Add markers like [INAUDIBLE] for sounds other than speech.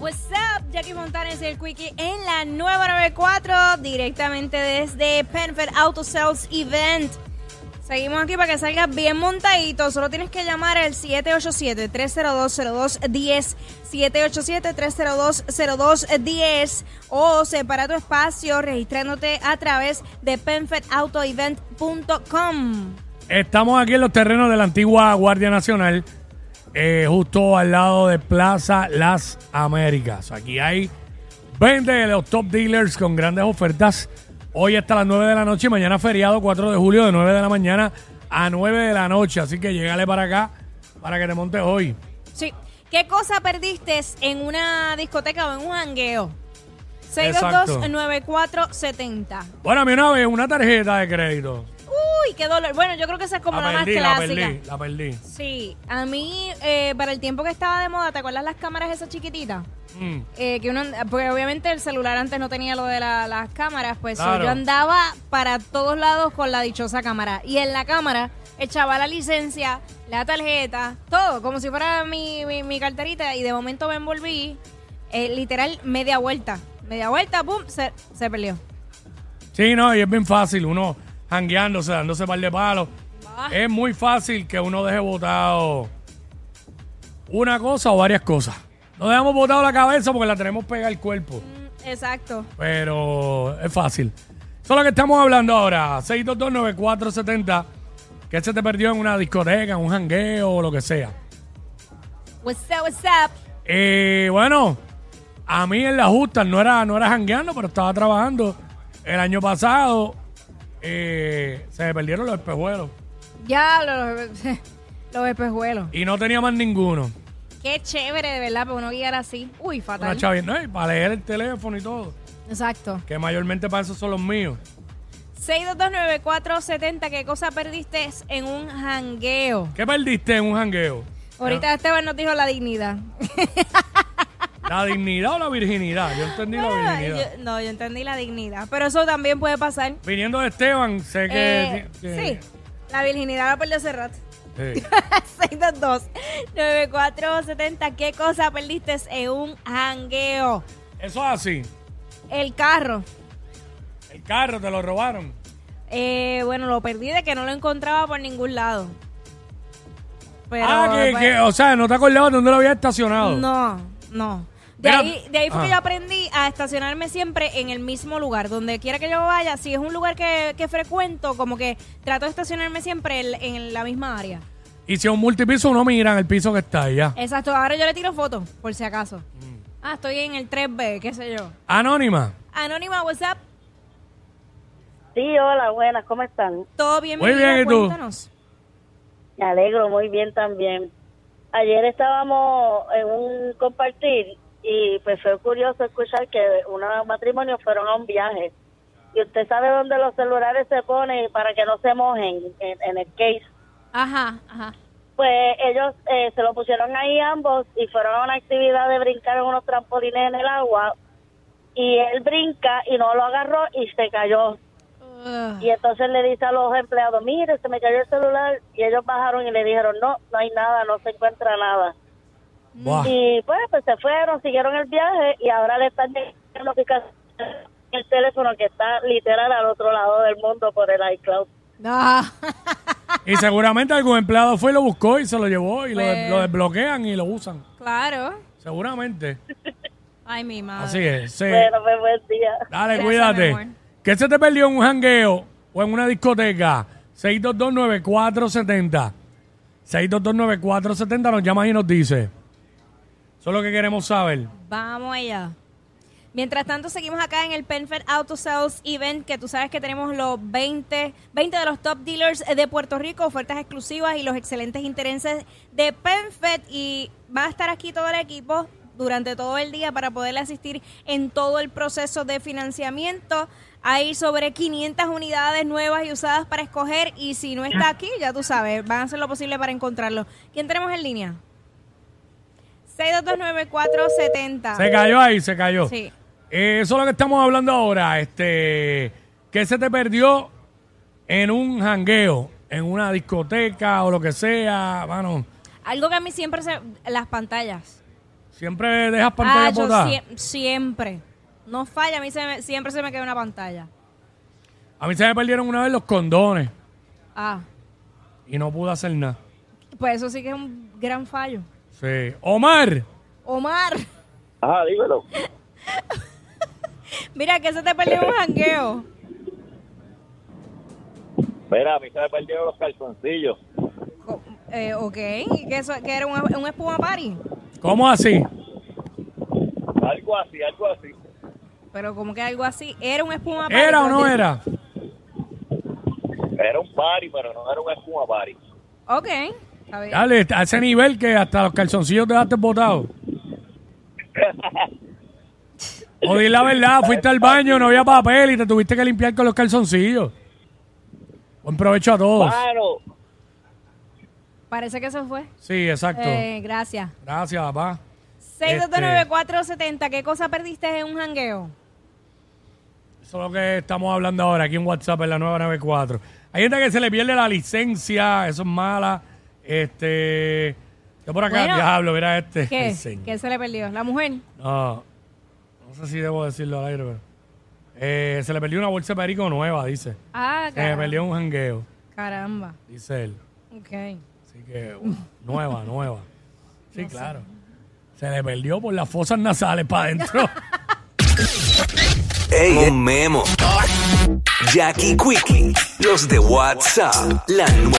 What's up, Jackie Montanes y el Quickie en la nueva 94, directamente desde Penfed Auto Sales Event. Seguimos aquí para que salgas bien montadito. Solo tienes que llamar al 787-302-0210. 787-302-0210. O separa tu espacio registrándote a través de penfedautoevent.com. Estamos aquí en los terrenos de la antigua Guardia Nacional, eh, justo al lado de Plaza Las Américas. Aquí hay 20 de los top dealers con grandes ofertas. Hoy hasta las 9 de la noche y mañana feriado 4 de julio de 9 de la mañana a 9 de la noche. Así que llégale para acá para que te montes hoy. Sí. ¿Qué cosa perdiste en una discoteca o en un? Exacto. 622-9470. Bueno, a mí una vez una tarjeta de crédito. Uy, qué dolor. Bueno, yo creo que esa es como la, más perdí, la clásica. perdí, la perdí. Sí, a mí, eh, para el tiempo que estaba de moda, ¿te acuerdas las cámaras esas chiquititas? Mm. Eh, que uno, porque obviamente el celular antes no tenía lo de la- las cámaras, pues Claro. yo andaba para todos lados con la dichosa cámara. Y en la cámara echaba la licencia, la tarjeta, todo, como si fuera mi, mi, mi carterita. Y de momento me envolví, eh, literal, media vuelta. Media vuelta, pum, se, se perdió. Sí, no, y es bien fácil, uno jangueándose, dándose par de palos. Ah. Es muy fácil que uno deje botado una cosa o varias cosas. No dejamos botado la cabeza porque la tenemos pegada al cuerpo. Mm, Exacto. Pero es fácil. Eso es lo que estamos hablando ahora. 6229470. Que se te perdió en una discoteca, en un jangueo o lo que sea. What's up, what's up? Eh, bueno, a mí en la justa no era, no era jangueando, pero estaba trabajando. El año pasado eh, se me perdieron los espejuelos. Ya, los, [LAUGHS] los espejuelos. Y no tenía más ninguno. Qué chévere, de verdad, para uno guiar así. Uy, Una fatal. chavi- no, y para leer el teléfono y todo. Exacto. Que mayormente para eso son los míos. 6229470, ¿qué cosa perdiste en un jangueo? ¿Qué perdiste en un jangueo? Ahorita Esteban nos dijo la dignidad. [LAUGHS] ¿La dignidad o la virginidad? Yo entendí la virginidad. yo- no, yo entendí la dignidad, pero eso también puede pasar. Viniendo de Esteban, sé que... Eh, que- sí, la virginidad la perdió hace rato. sí. [LAUGHS] 622-9470, ¿qué cosa perdiste en un jangueo? Eso es así. El carro. El carro te lo robaron. Eh, bueno, lo perdí de que no lo encontraba por ningún lado. Pero, ah, que, pues, que- o sea, no te acordabas dónde lo había estacionado. No, no. De Mira, ahí, de ahí fue ah. que yo aprendí a estacionarme siempre en el mismo lugar. Donde quiera que yo vaya, si es un lugar que, que frecuento, como que trato de estacionarme siempre en, en la misma área. Y si es un multipiso, uno mira en el piso que está ya. Exacto, ahora yo le tiro fotos, por si acaso. Mm. Ah, estoy en el 3B, qué sé yo. Anónima. Anónima, what's up? Sí, hola, buenas, ¿cómo están? ¿Todo bien, Muy bien, ¿y tú? Cuéntanos. Me alegro, muy bien también. Ayer estábamos en un compartir y pues fue curioso escuchar que unos matrimonios fueron a un viaje. Y usted sabe dónde los celulares se ponen para que no se mojen en, en el case. Ajá, ajá. Pues ellos eh, se lo pusieron ahí ambos y fueron a una actividad de brincar en unos trampolines en el agua. Y él brinca y no lo agarró y se cayó. Y entonces le dice a los empleados, mire, se me cayó el celular. Y ellos bajaron y le dijeron, no, no hay nada, no se encuentra nada. Y pues, pues se fueron, siguieron el viaje y ahora le están diciendo que el teléfono que está literal al otro lado del mundo por el iCloud. Y seguramente algún empleado fue y lo buscó y se lo llevó y lo, Pues- lo desbloquean y lo usan. claro. Seguramente. Ay, mi madre. Así es. sí. Bueno, pues buen día. Dale, Gracias, cuídate. ¿Qué se te perdió en un jangueo o en una discoteca? 6229470. 6229470 nos llamas y nos dice. Eso es lo que queremos saber. Vamos allá. Mientras tanto, seguimos acá en el Penfed Auto Sales Event, que tú sabes que tenemos los 20, 20 de los top dealers de Puerto Rico, ofertas exclusivas y los excelentes intereses de Penfed. Y va a estar aquí todo el equipo durante todo el día para poderle asistir en todo el proceso de financiamiento. Hay sobre 500 unidades nuevas y usadas para escoger y si no está aquí, ya tú sabes, van a hacer lo posible para encontrarlo. ¿Quién tenemos en línea? 6229470. Se cayó ahí, se cayó. Sí. Eh, eso es lo que estamos hablando ahora. Este, ¿Qué se te perdió en un jangueo, en una discoteca o lo que sea? Mano, Algo que a mí siempre se... Las pantallas. Siempre dejas pantalla Ah, yo botada. sie- siempre. No falla, a mí se me- siempre se me queda una pantalla. A mí se me perdieron una vez los condones Ah, y no pude hacer nada. pues eso sí que es un gran fallo. Sí. Omar. Omar, Ajá, dímelo. [LAUGHS] mira que se te perdió un jangueo. Mira, a mí se me perdieron los calzoncillos. Co- Eh, ok, ¿y que eso que era un, un espuma party? ¿Cómo así? Algo así, algo así. Pero como que algo así, era un espuma party. ¿Era o no era? Era un party, pero no era un espuma party. Ok. Dale, a ese nivel que hasta los calzoncillos dejaste botados. [LAUGHS] O di la verdad, fuiste al baño, no había papel y te tuviste que limpiar con los calzoncillos. Buen provecho a todos. Mano, Parece que eso fue. Sí, exacto. Eh, gracias. Gracias, papá. 629-470, ¿qué cosa perdiste en un jangueo? Eso es lo que estamos hablando ahora aquí en WhatsApp en la 994. Hay gente que se le pierde la licencia, eso es mala. Este. Yo por acá, Bueno, diablo, mira este. ¿Qué? señor. ¿Qué se le perdió? ¿La mujer? No, no sé si debo decirlo al aire, pero. Eh, se le perdió una bolsa de perico nueva, dice. Ah, Se le caramba. perdió un jangueo, Caramba. dice él. Ok. Así que, uh, nueva, nueva. [LAUGHS] Sí, claro. Se le perdió por las fosas nasales para adentro. [LAUGHS] Ey, un memo. Jackie Quickie, los de WhatsApp, la